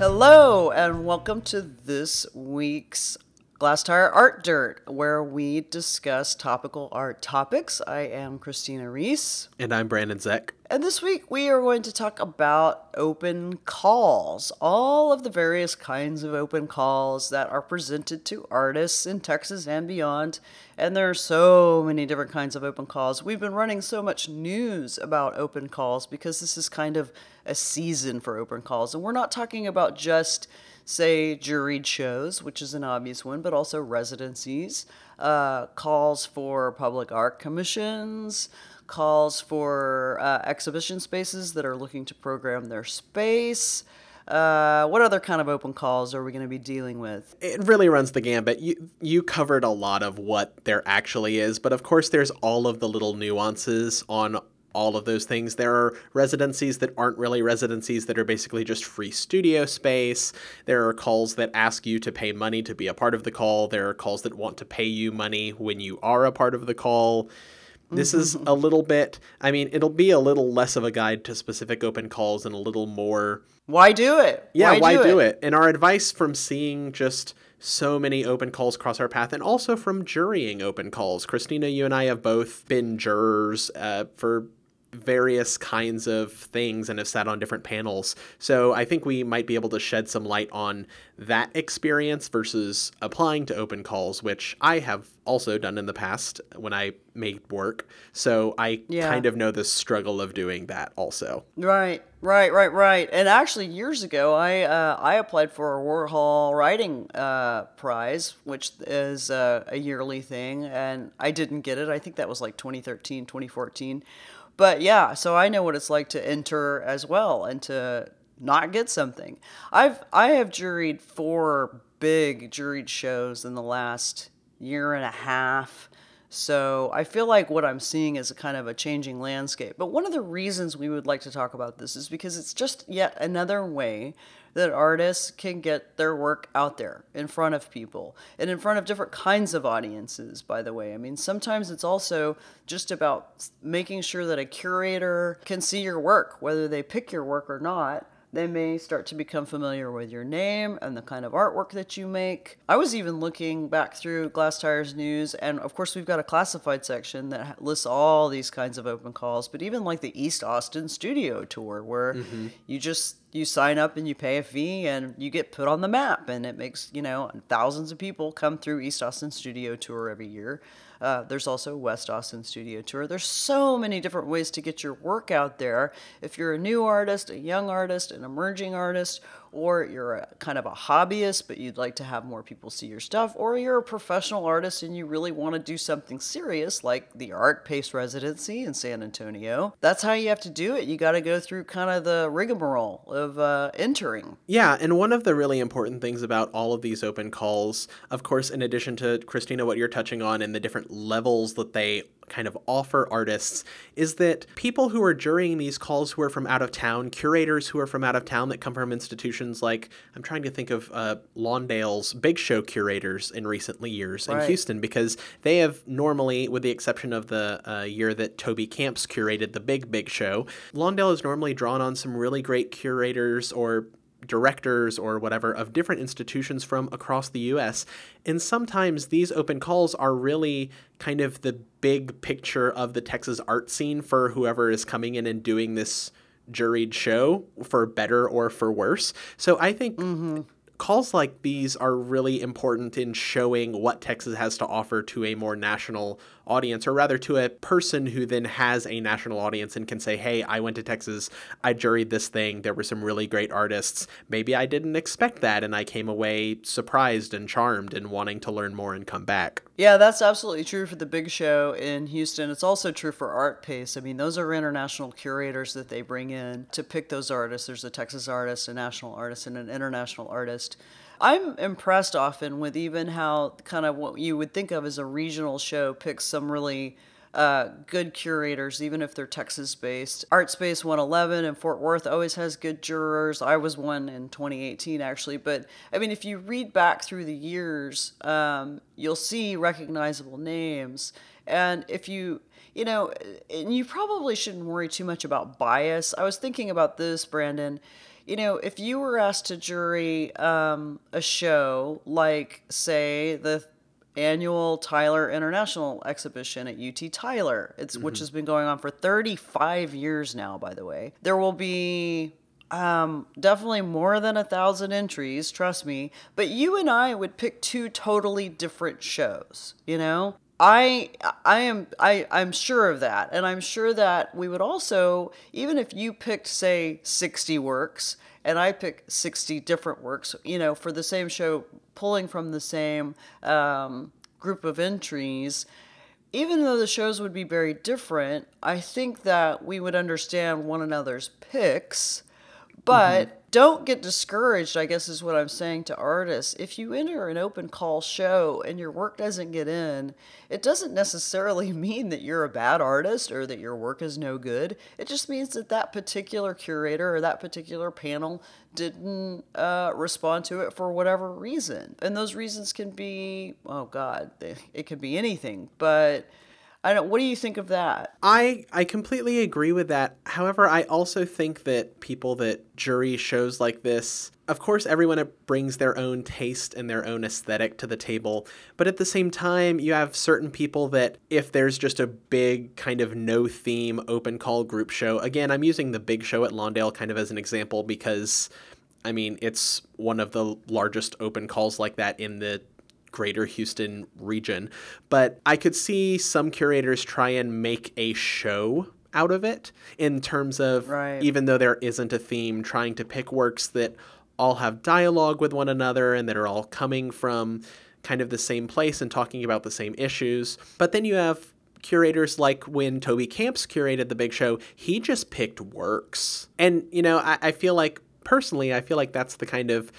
Hello, and welcome to this week's Glasstire Art Dirt, where we discuss topical art topics. I am Christina Rees. And I'm Brandon Zech. And this week we are going to talk about open calls, all of the various kinds of open calls that are presented to artists in Texas and beyond. And there are so many different kinds of open calls. We've been running so much news about open calls because this is kind of a season for open calls. And we're not talking about just say juried shows, which is an obvious one, but also residencies, uh, calls for public art commissions, calls for uh, exhibition spaces that are looking to program their space. Uh, what other kind of open calls are we going to be dealing with? It really runs the gambit. You you covered a lot of what there actually is, but of course there's all of the little nuances on all of those things. There are residencies that aren't really residencies that are basically just free studio space. There are calls that ask you to pay money to be a part of the call. There are calls that want to pay you money when you are a part of the call. This is a little bit, I mean, it'll be a little less of a guide to specific open calls and a little more. Why do it? Yeah, why, why do, it? it? And our advice from seeing just so many open calls cross our path and also from jurying open calls. Christina, you and I have both been jurors uh, for various kinds of things and have sat on different panels. So I think we might be able to shed some light on that experience versus applying to open calls, which I have also done in the past when I made work. So I yeah. kind of know the struggle of doing that also. Right, right, right, right. And actually, years ago, I uh, I applied for a Warhol Writing uh, Prize, which is uh, a yearly thing, and I didn't get it. I think that was like 2013, 2014 but yeah, so I know what it's like to enter as well and to not get something. I've I have juried four big juried shows in the last year and a half. So I feel like what I'm seeing is a kind of a changing landscape. But one of the reasons we would like to talk about this is because it's just yet another way that artists can get their work out there in front of people and in front of different kinds of audiences, by the way. I mean, sometimes it's also just about making sure that a curator can see your work, whether they pick your work or not they may start to become familiar with your name and the kind of artwork that you make. I was even looking back through Glasstire's News, and of course, we've got a classified section that lists all these kinds of open calls, but even like the East Austin Studio Tour, where mm-hmm. you just you sign up and you pay a fee and you get put on the map and it makes you know thousands of people come through east austin studio tour every year uh, there's also West Austin Studio Tour. There's so many different ways to get your work out there. If you're a new artist, a young artist, an emerging artist, or you're a kind of a hobbyist but you'd like to have more people see your stuff, or you're a professional artist and you really want to do something serious like the Artpace residency in San Antonio, that's how you have to do it. You got to go through kind of the rigmarole of uh, entering. Yeah, and one of the really important things about all of these open calls, of course, in addition to Christina, what you're touching on and the different levels that they kind of offer artists is that people who are jurying these calls who are from out of town, curators who are from out of town that come from institutions like, I'm trying to think of uh, Lawndale's big show curators in recent years right. in Houston, because they have normally, with the exception of the uh, year that Toby Kamps curated the big, big show, Lawndale has normally drawn on some really great curators or directors or whatever of different institutions from across the US. And sometimes these open calls are really kind of the big picture of the Texas art scene for whoever is coming in and doing this juried show for better or for worse. So I think mm-hmm calls like these are really important in showing what Texas has to offer to a more national audience, or rather to a person who then has a national audience and can say, hey, I went to Texas, I juried this thing, there were some really great artists. Maybe I didn't expect that, and I came away surprised and charmed and wanting to learn more and come back. Yeah, that's absolutely true for the big show in Houston. It's also true for Artpace. I mean, those are international curators that they bring in to pick those artists. There's a Texas artist, a national artist, and an international artist. I'm impressed often with even how kind of what you would think of as a regional show picks some really uh, good curators, even if they're Texas based. Artspace 111 in Fort Worth always has good jurors. I was one in 2018, actually. But I mean, if you read back through the years, um, you'll see recognizable names. And if you, you know, and you probably shouldn't worry too much about bias. I was thinking about this, Brandon you know, if you were asked to jury um, a show like, say, the annual Tyler International Exhibition at UT Tyler, it's which has been going on for 35 years now, by the way. There will be um, definitely more than a thousand entries, trust me. But you and I would pick two totally different shows, you know? I I am I I'm sure of that, and I'm sure that we would also even if you picked say 60 works and I pick 60 different works, you know, for the same show, pulling from the same um, group of entries. Even though the shows would be very different, I think that we would understand one another's picks but don't get discouraged, I guess is what I'm saying to artists. If you enter an open call show and your work doesn't get in, it doesn't necessarily mean that you're a bad artist or that your work is no good. It just means that that particular curator or that particular panel didn't uh, respond to it for whatever reason. And those reasons can be, oh God, it could be anything. But I don't. What do you think of that? I I completely agree with that. However, I also think that people that jury shows like this, of course, everyone brings their own taste and their own aesthetic to the table. But at the same time, you have certain people that if there's just a big kind of no theme open call group show, again, I'm using the big show at Lawndale kind of as an example because. I mean, it's one of the largest open calls like that in the greater Houston region. But I could see some curators try and make a show out of it in terms of Right. even though there isn't a theme, trying to pick works that all have dialogue with one another and that are all coming from kind of the same place and talking about the same issues. But then you have curators like when Toby Kamps curated the big show, he just picked works. And, you know, I, I feel like personally, I feel like that's the kind of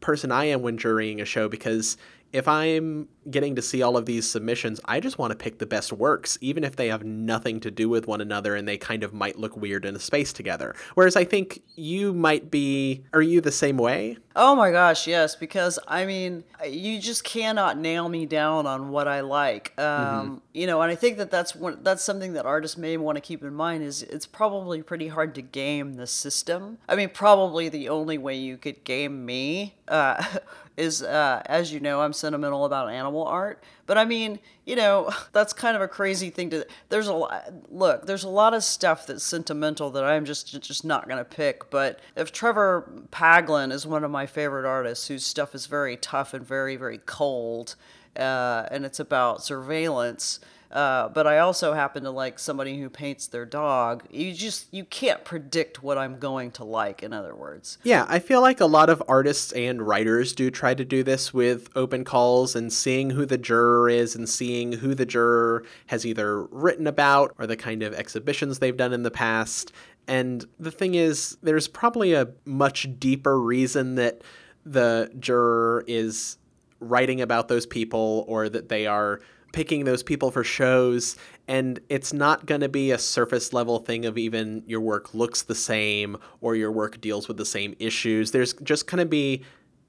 person I am when jurying a show because if I'm getting to see all of these submissions, I just want to pick the best works, even if they have nothing to do with one another and they kind of might look weird in a space together. Whereas I think you might be, are you the same way? Oh my gosh, yes, because I mean, you just cannot nail me down on what I like. Um, You know, and I think that that's one, that's something that artists may want to keep in mind is it's probably pretty hard to game the system. I mean, probably the only way you could game me uh, is, uh, as you know, I'm sentimental about animal art. But I mean, you know, that's kind of a crazy thing to. There's a lot. Look, there's a lot of stuff that's sentimental that I'm just just not gonna pick. But if Trevor Paglen is one of my favorite artists, whose stuff is very tough and very very cold, uh, and it's about surveillance. Uh, but I also happen to like somebody who paints their dog. You just you can't predict what I'm going to like. In other words, Yeah, I feel like a lot of artists and writers do try to do this with open calls and seeing who the juror is and seeing who the juror has either written about or the kind of exhibitions they've done in the past. And the thing is, there's probably a much deeper reason that the juror is writing about those people or that they are picking those people for shows and it's not going to be a surface level thing of even your work looks the same or your work deals with the same issues there's just going to be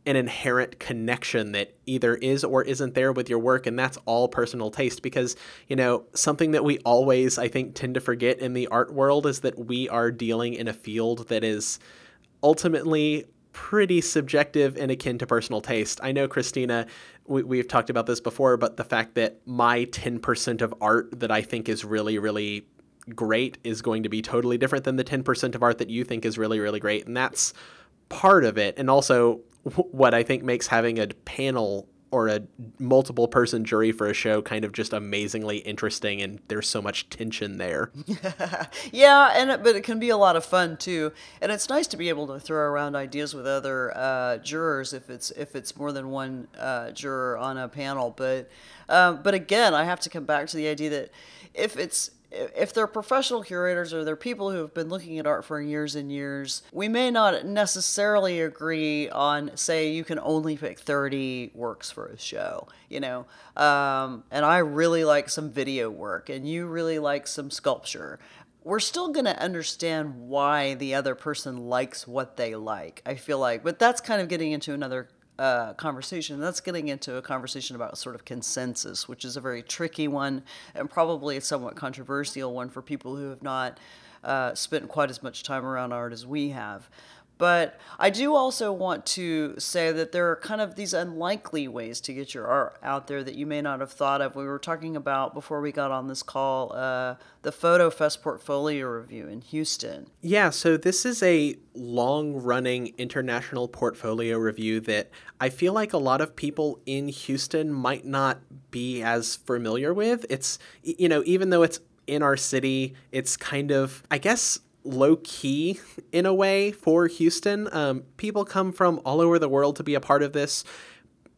an inherent connection that either is or isn't there with your work and that's all personal taste because you know something that we always i think tend to forget in the art world is that we are dealing in a field that is ultimately pretty subjective and akin to personal taste. I know, Christina, we, we've talked about this before, but the fact that my 10% of art that I think is really, really great is going to be totally different than the 10% of art that you think is really, really great. And that's part of it. And also, what I think makes having a panel or a multiple person jury for a show kind of just amazingly interesting and there's so much tension there. Yeah, and it, but it can be a lot of fun too, and it's nice to be able to throw around ideas with other uh, jurors if it's if it's more than one uh, juror on a panel. But um, but again, I have to come back to the idea that if it's if they're professional curators or they're people who have been looking at art for years and years, we may not necessarily agree on, say, you can only pick 30 works for a show, you know. Um, and I really like some video work, and you really like some sculpture. We're still going to understand why the other person likes what they like, I feel like. But that's kind of getting into another conversation. That's getting into a conversation about sort of consensus, which is a very tricky one and probably a somewhat controversial one for people who have not uh, spent quite as much time around art as we have. But I do also want to say that there are kind of these unlikely ways to get your art out there that you may not have thought of. We were talking about before we got on this call uh, the FotoFest portfolio review in Houston. Yeah, so this is a long running international portfolio review that I feel like a lot of people in Houston might not be as familiar with. It's, you know, even though it's in our city, it's kind of, I guess, low key in a way for Houston. Um, people come from all over the world to be a part of this.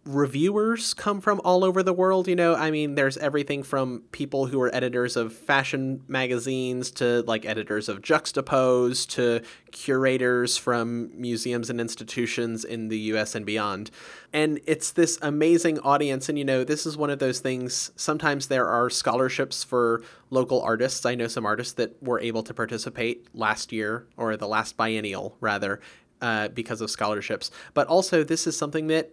Reviewers come from all over the world. You know, I mean, there's everything from people who are editors of fashion magazines to like editors of Juxtapose to curators from museums and institutions in the US and beyond. And it's this amazing audience. And, you know, this is one of those things. Sometimes there are scholarships for local artists. I know some artists that were able to participate last year or the last biennial, rather, uh, because of scholarships. But also, this is something that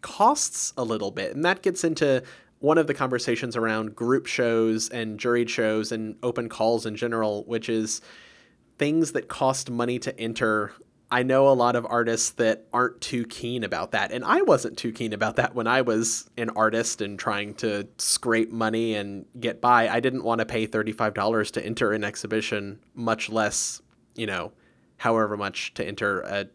costs a little bit. And that gets into one of the conversations around group shows and juried shows and open calls in general, which is things that cost money to enter. I know a lot of artists that aren't too keen about that. And I wasn't too keen about that when I was an artist and trying to scrape money and get by. I didn't want to pay $35 to enter an exhibition, much less, you know, however much to enter a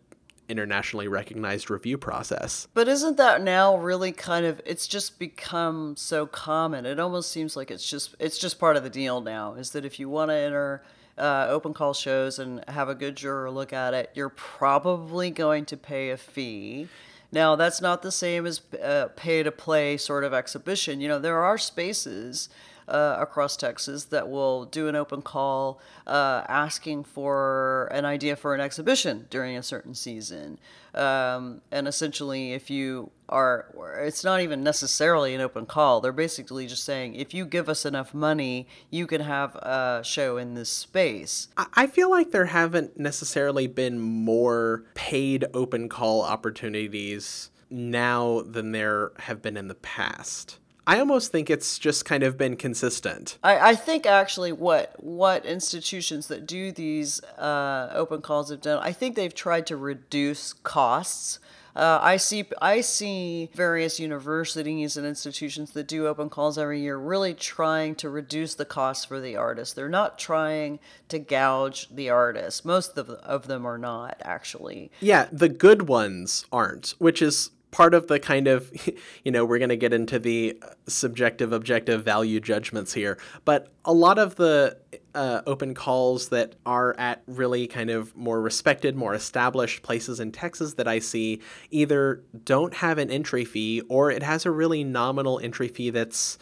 internationally recognized review process. But isn't that now really kind of it's just become so common. It almost seems like it's just it's just part of the deal now is that if you want to enter uh, open call shows and have a good juror look at it, you're probably going to pay a fee. Now, that's not the same as uh, pay to play sort of exhibition. You know, there are spaces uh, across Texas that will do an open call uh, asking for an idea for an exhibition during a certain season. Um, and essentially, if you are, it's not even necessarily an open call. They're basically just saying, if you give us enough money, you can have a show in this space. I feel like there haven't necessarily been more paid open call opportunities now than there have been in the past. I almost think it's just kind of been consistent. I, I think actually what what institutions that do these uh, open calls have done, I think they've tried to reduce costs. Uh, I see I see various universities and institutions that do open calls every year really trying to reduce the costs for the artist. They're not trying to gouge the artist. Most of, of them are not actually. Yeah, the good ones aren't, which is part of the kind of, you know, we're going to get into the subjective, objective value judgments here, but a lot of the uh, open calls that are at really kind of more respected, more established places in Texas that I see either don't have an entry fee or it has a really nominal entry fee that's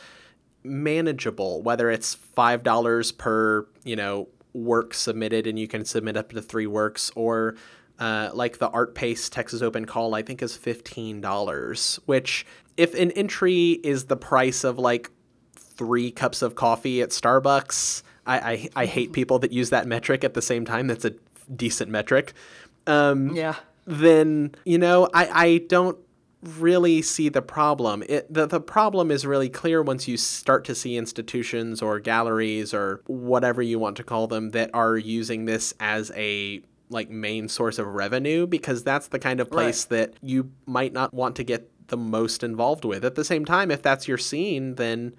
manageable, whether it's $5 per, you know, work submitted and you can submit up to three works or uh, like the Artpace Texas Open Call, I think is $15, which, if an entry is the price of like three cups of coffee at Starbucks, I, I, I hate people that use that metric at the same time. That's a decent metric. Um, yeah. Then, you know, I, I don't really see the problem. It, the, the problem is really clear once you start to see institutions or galleries or whatever you want to call them that are using this as a like main source of revenue because that's the kind of place right. that you might not want to get the most involved with. At the same time, if that's your scene, then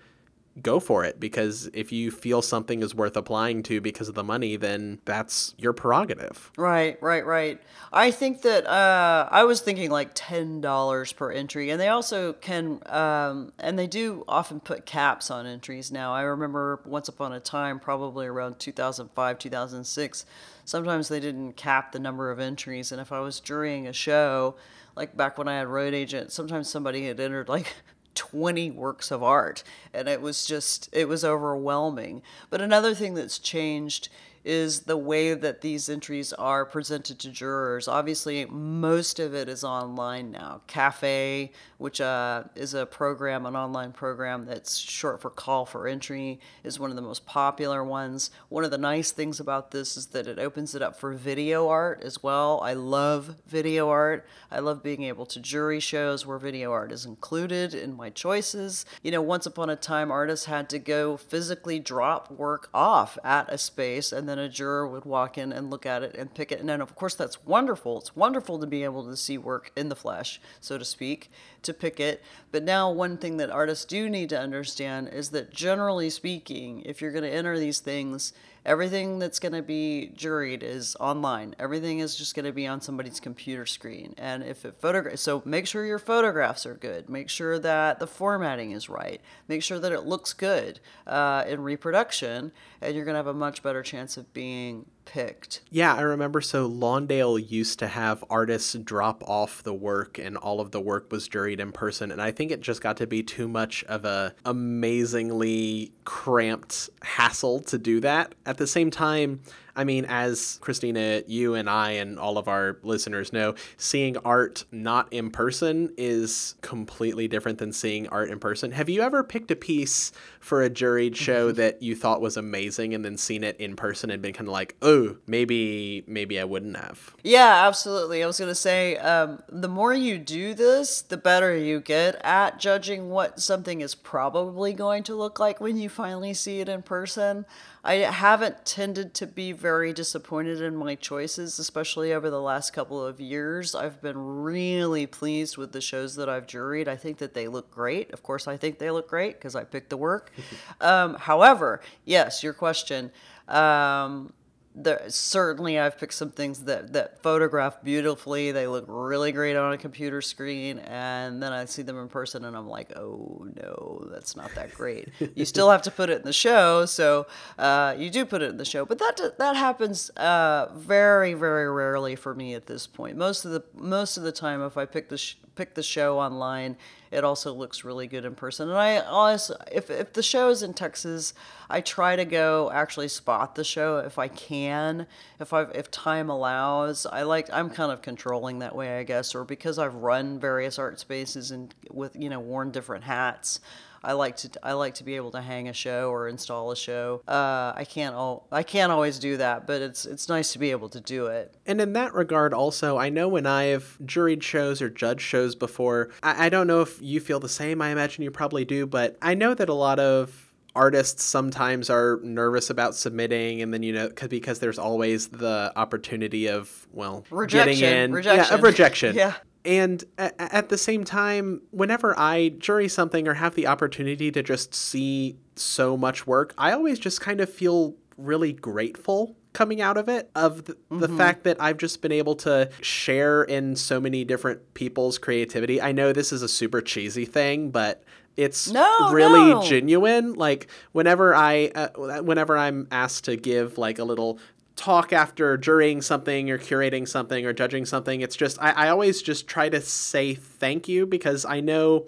go for it because if you feel something is worth applying to because of the money, then that's your prerogative. Right, right, right. I think that uh, I was thinking like ten dollars per entry, and they also can, um, and they do often put caps on entries now. I remember once upon a time, probably around two thousand five, two thousand six sometimes they didn't cap the number of entries. And if I was jurying a show, like back when I had Road Agent, sometimes somebody had entered like 20 works of art and it was just it was overwhelming. But another thing that's changed is the way that these entries are presented to jurors. Obviously, most of it is online now. Cafe, which uh, is a program, an online program that's short for call for entry, is one of the most popular ones. One of the nice things about this is that it opens it up for video art as well. I love video art. I love being able to jury shows where video art is included in my choices. You know, once upon a time, artists had to go physically drop work off at a space and then a juror would walk in and look at it and pick it. And then, of course, that's wonderful. It's wonderful to be able to see work in the flesh, so to speak, to pick it. But now, one thing that artists do need to understand is that generally speaking, if you're going to enter these things, everything that's going to be juried is online. Everything is just going to be on somebody's computer screen. And if it photograph, so make sure your photographs are good. Make sure that the formatting is right. Make sure that it looks good uh, in reproduction, and you're going to have a much better chance of being picked. Yeah, I remember. So Lawndale used to have artists drop off the work, and all of the work was juried in person. And I think it just got to be too much of a amazingly cramped hassle to do that. At the same time, I mean, as Christina, you and I and all of our listeners know, seeing art not in person is completely different than seeing art in person. Have you ever picked a piece for a juried show that you thought was amazing and then seen it in person and been kind of like, oh, maybe maybe I wouldn't have? Yeah, absolutely. I was going to say, um, the more you do this, the better you get at judging what something is probably going to look like when you finally see it in person. I haven't tended to be very disappointed in my choices, especially over the last couple of years. I've been really pleased with the shows that I've juried. I think that they look great. Of course, I think they look great because I picked the work. um, however, yes, your question. Um, there, certainly I've picked some things that, that photograph beautifully. They look really great on a computer screen, and then I see them in person, and I'm like, oh no, that's not that great. you still have to put it in the show, so uh, you do put it in the show, but that that happens uh, very very rarely for me at this point. Most of the most of the time, if I pick the sh- pick the show online, it also looks really good in person. And I also, if if the show is in Texas, I try to go actually spot the show if I can, if I if time allows. I like I'm kind of controlling that way, I guess, or because I've run various art spaces and with you know worn different hats. I like to I like to be able to hang a show or install a show. Uh, I can't all I can't always do that, but it's it's nice to be able to do it. And in that regard, also, I know when I've juried shows or judged shows before, I, I don't know if you feel the same. I imagine you probably do, but I know that a lot of artists sometimes are nervous about submitting and then you know because there's always the opportunity of well rejection, getting in rejection. yeah of rejection yeah and at the same time, whenever I jury something or have the opportunity to just see so much work, I always just kind of feel really grateful coming out of it of the, the Mm-hmm. fact that I've just been able to share in so many different people's creativity. I know this is a super cheesy thing, but it's No, really no. genuine. Like whenever I uh, whenever I'm asked to give like a little talk after jurying something or curating something or judging something, it's just I, I always just try to say thank you because I know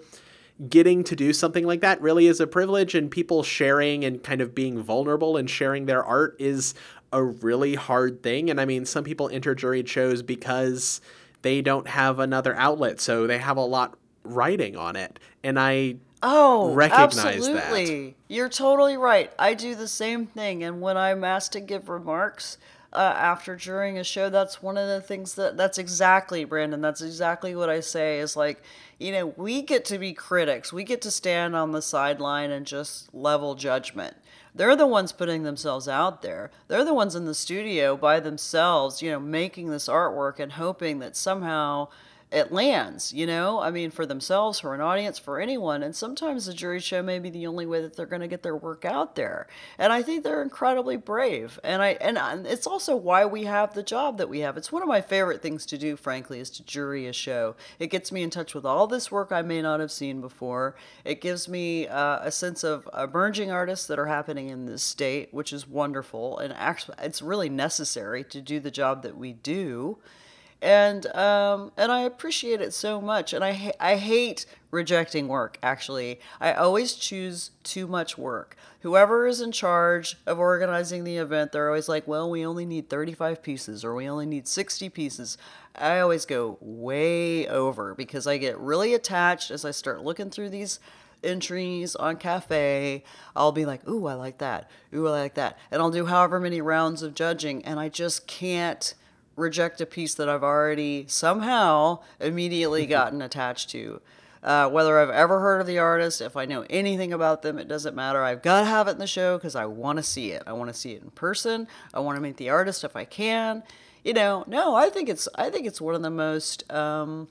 getting to do something like that really is a privilege and people sharing and kind of being vulnerable and sharing their art is a really hard thing. And i mean some people enter juried shows because they don't have another outlet so they have a lot writing on it. And i Oh, recognize that. absolutely. You're totally right. I do the same thing, and when I'm asked to give remarks uh, after during a show, that's one of the things that that's exactly Brandon. That's exactly what I say. Is like, you know, we get to be critics. We get to stand on the sideline and just level judgment. They're the ones putting themselves out there. They're the ones in the studio by themselves, you know, making this artwork and hoping that somehow it lands, you know? I mean, for themselves, for an audience, for anyone. And sometimes the jury show may be the only way that they're going to get their work out there. And I think they're incredibly brave. And I and it's also why we have the job that we have. It's one of my favorite things to do, frankly, is to jury a show. It gets me in touch with all this work I may not have seen before. It gives me uh, a sense of emerging artists that are happening in this state, which is wonderful. And actually, it's really necessary to do the job that we do and um, and I appreciate it so much. And I I hate rejecting work. Actually, I always choose too much work. Whoever is in charge of organizing the event, they're always like, "Well, we only need 35 pieces, or we only need 60 pieces." I always go way over because I get really attached as I start looking through these entries on cafe i'll be like ooh i like that ooh i like that and i'll do however many rounds of judging and i just can't reject a piece that I've already somehow immediately gotten attached to. Uh, whether I've ever heard of the artist, if I know anything about them, it doesn't matter. I've got to have it in the show because I want to see it. I want to see it in person. I want to meet the artist if I can. You know, no, I think it's I think it's one of the most um,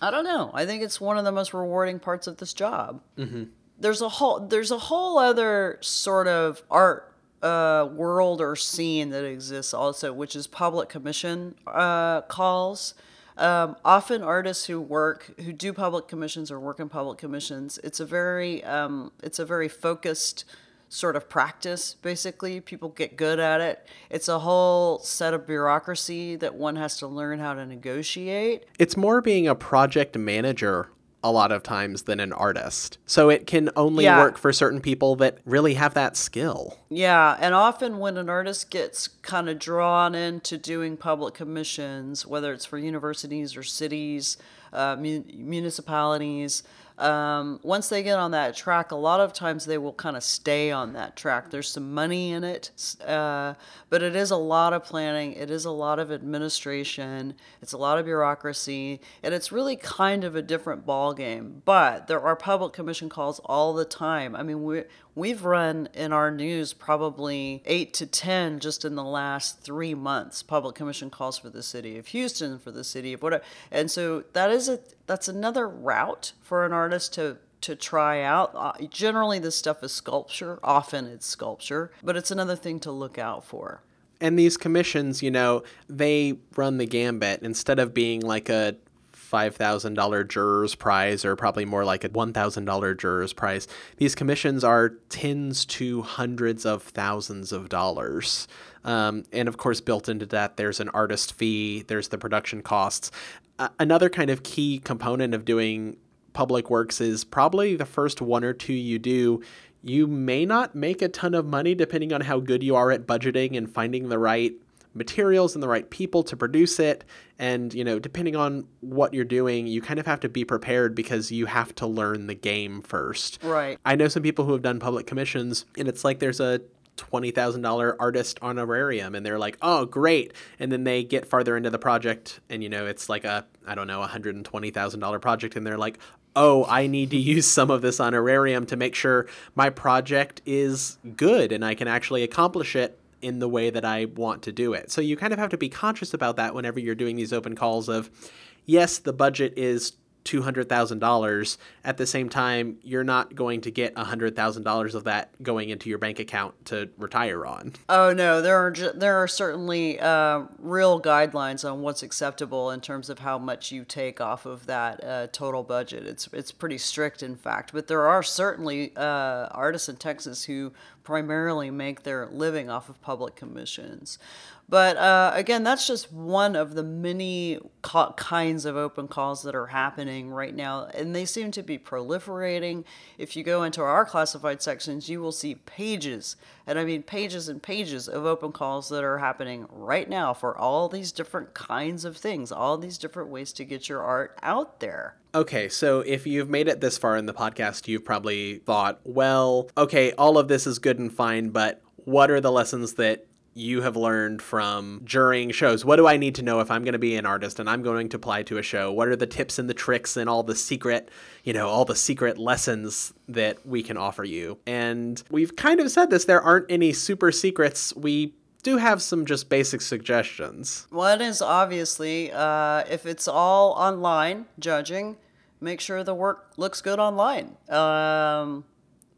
I don't know. I think it's one of the most rewarding parts of this job. Mm-hmm. There's a whole there's a whole other sort of art uh, world or scene that exists also, which is public commission uh, calls. Um, often artists who work who do public commissions or work in public commissions, it's a very um, it's a very focused sort of practice basically. People get good at it. It's a whole set of bureaucracy that one has to learn how to negotiate. It's more being a project manager a lot of times than an artist. So it can only Yeah. work for certain people that really have that skill. Yeah, and often when an artist gets kind of drawn into doing public commissions, whether it's for universities or cities, uh, mun- municipalities, um, once they get on that track, a lot of times they will kind of stay on that track. There's some money in it, uh, but it is a lot of planning. It is a lot of administration. It's a lot of bureaucracy, and it's really kind of a different ball game. But there are public commission calls all the time. I mean, we we've run in our news probably eight to ten just in the last three months. Public commission calls for the city of Houston, for the city of whatever, and so that is a that's another route for an artist to to try out. Uh, generally, this stuff is sculpture. Often it's sculpture, but it's another thing to look out for. And these commissions, you know, they run the gambit instead of being like a $5,000 juror's prize or probably more like a $1,000 juror's prize. These commissions are tens to hundreds of thousands of dollars. Um, and of course, built into that, there's an artist fee, there's the production costs. Uh, another kind of key component of doing public works is probably the first one or two you do. You may not make a ton of money depending on how good you are at budgeting and finding the right materials and the right people to produce it. And, you know, depending on what you're doing, you kind of have to be prepared because you have to learn the game first. Right. I know some people who have done public commissions, and it's like there's a $20,000 artist honorarium and they're like, "Oh, great." And then they get farther into the project and you know, it's like a I don't know, $120,000 project and they're like, "Oh, I need to use some of this honorarium to make sure my project is good and I can actually accomplish it in the way that I want to do it." So you kind of have to be conscious about that whenever you're doing these open calls of yes, the budget is $200,000. At the same time, you're not going to get $100,000 of that going into your bank account to retire on. Oh no, there are ju- there are certainly uh, real guidelines on what's acceptable in terms of how much you take off of that uh, total budget. It's it's pretty strict, in fact. But there are certainly uh, artists in Texas who primarily make their living off of public commissions. But uh, again, that's just one of the many co- kinds of open calls that are happening right now, and they seem to be proliferating. If you go into our classified sections, you will see pages, and I mean pages and pages of open calls that are happening right now for all these different kinds of things, all these different ways to get your art out there. Okay, so if you've made it this far in the podcast, you've probably thought, well, okay, all of this is good and fine, but what are the lessons that you have learned from during shows? What do I need to know if I'm going to be an artist and I'm going to apply to a show? What are the tips and the tricks and all the secret, you know, all the secret lessons that we can offer you? And we've kind of said this, there aren't any super secrets. We do have some just basic suggestions. One is obviously uh, if it's all online judging, make sure the work looks good online. Um,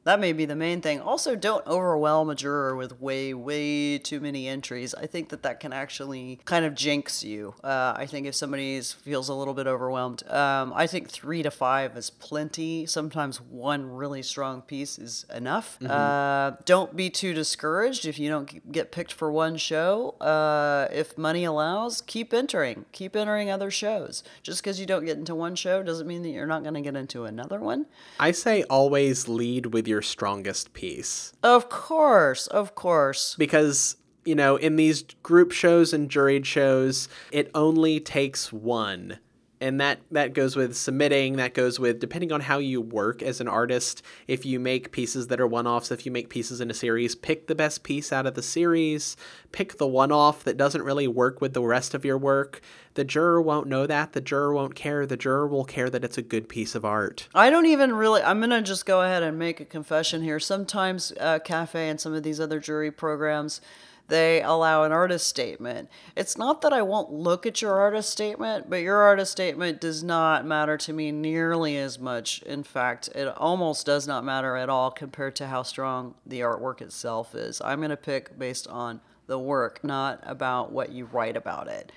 that may be the main thing. Also, don't overwhelm a juror with way, way too many entries. I think that that can actually kind of jinx you. Uh, I think if somebody is- feels a little bit overwhelmed, um, I think three to five is plenty. Sometimes one really strong piece is enough. Uh, don't be too discouraged if you don't get picked for one show. Uh, if money allows, keep entering. Keep entering other shows. Just because you don't get into one show doesn't mean that you're not going to get into another one. I say always lead with your strongest piece. Of course, of course. because you know in these group shows and juried shows it only takes one And that that goes with submitting, that goes with depending on how you work as an artist, if you make pieces that are one-offs, if you make pieces in a series, pick the best piece out of the series, pick the one-off that doesn't really work with the rest of your work. The juror won't know that, the juror won't care, the juror will care that it's a good piece of art. I don't even really. I'm gonna just go ahead and make a confession here. Sometimes uh, Cafe and some of these other jury programs, they allow an artist statement. It's not that I won't look at your artist statement, but your artist statement does not matter to me nearly as much. In fact, it almost does not matter at all compared to how strong the artwork itself is. I'm gonna pick based on the work, not about what you write about it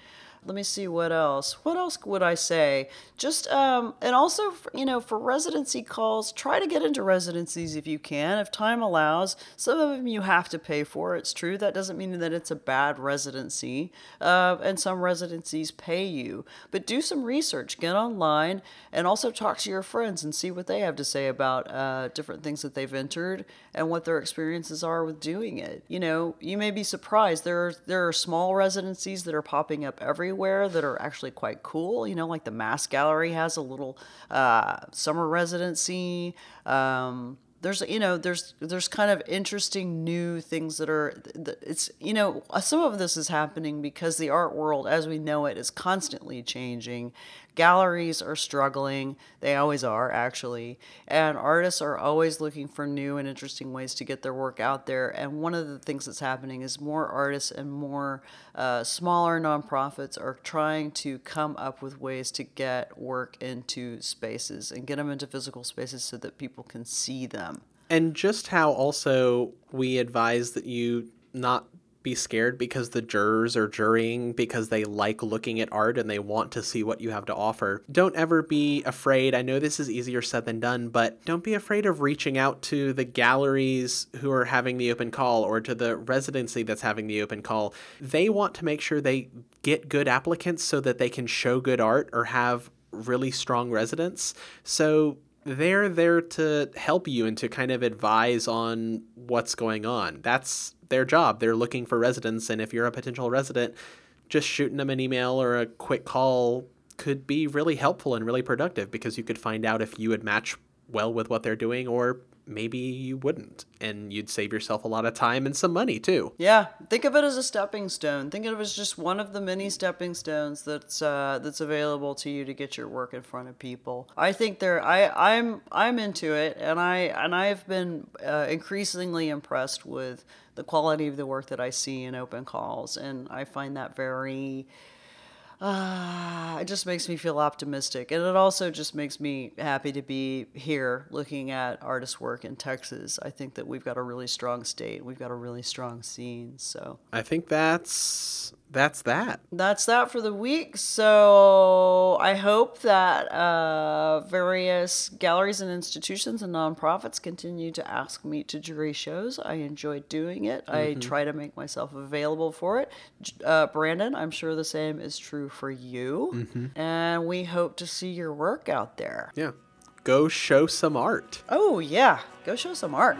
let me see what else. What else would I say? Just um, and also for, you know for residency calls, try to get into residencies if you can, if time allows. Some of them you have to pay for. It's true. That doesn't mean that it's a bad residency. Uh, and some residencies pay you, but do some research. Get online and also talk to your friends and see what they have to say about uh, different things that they've entered and what their experiences are with doing it. You know, you may be surprised. There are, there are small residencies that are popping up everywhere that are actually quite cool. You know, like the Mass Gallery has a little uh, summer residency. Um, there's you know there's there's kind of interesting new things that are it's you know some of this is happening because the art world as we know it is constantly changing galleries are struggling. They always are actually. And artists are always looking for new and interesting ways to get their work out there. And one of the things that's happening is more artists and more uh, smaller nonprofits are trying to come up with ways to get work into spaces and get them into physical spaces so that people can see them. And just how also we advise that you not be scared because the jurors are jurying because they like looking at art and they want to see what you have to offer. Don't ever be afraid. I know this is easier said than done, but don't be afraid of reaching out to the galleries who are having the open call or to the residency that's having the open call. They want to make sure they get good applicants so that they can show good art or have really strong residents. So they're there to help you and to kind of advise on what's going on. That's their job. They're looking for residents, and if you're a potential resident, just shooting them an email or a quick call could be really helpful and really productive because you could find out if you would match well with what they're doing or maybe you wouldn't. And you'd save yourself a lot of time and some money too. Yeah. Think of it as a stepping stone. Think of it as just one of the many stepping stones that's uh, that's available to you to get your work in front of people. I think there i i'm i'm into it and i and i've been uh, increasingly impressed with the quality of the work that i see in open calls and i find that very uh, it just makes me feel optimistic. And it also just makes me happy to be here looking at artist work in Texas. I think that we've got a really strong state. We've got a really strong scene. So I think that's that's that. That's that for the week. So I hope that uh, various galleries and institutions and nonprofits continue to ask me to jury shows. I enjoy doing it. Mm-hmm. I try to make myself available for it. Uh, Brandon, I'm sure the same is true for you. Mm-hmm. And we hope to see your work out there. Yeah. Go show some art. Oh, yeah. Go show some art.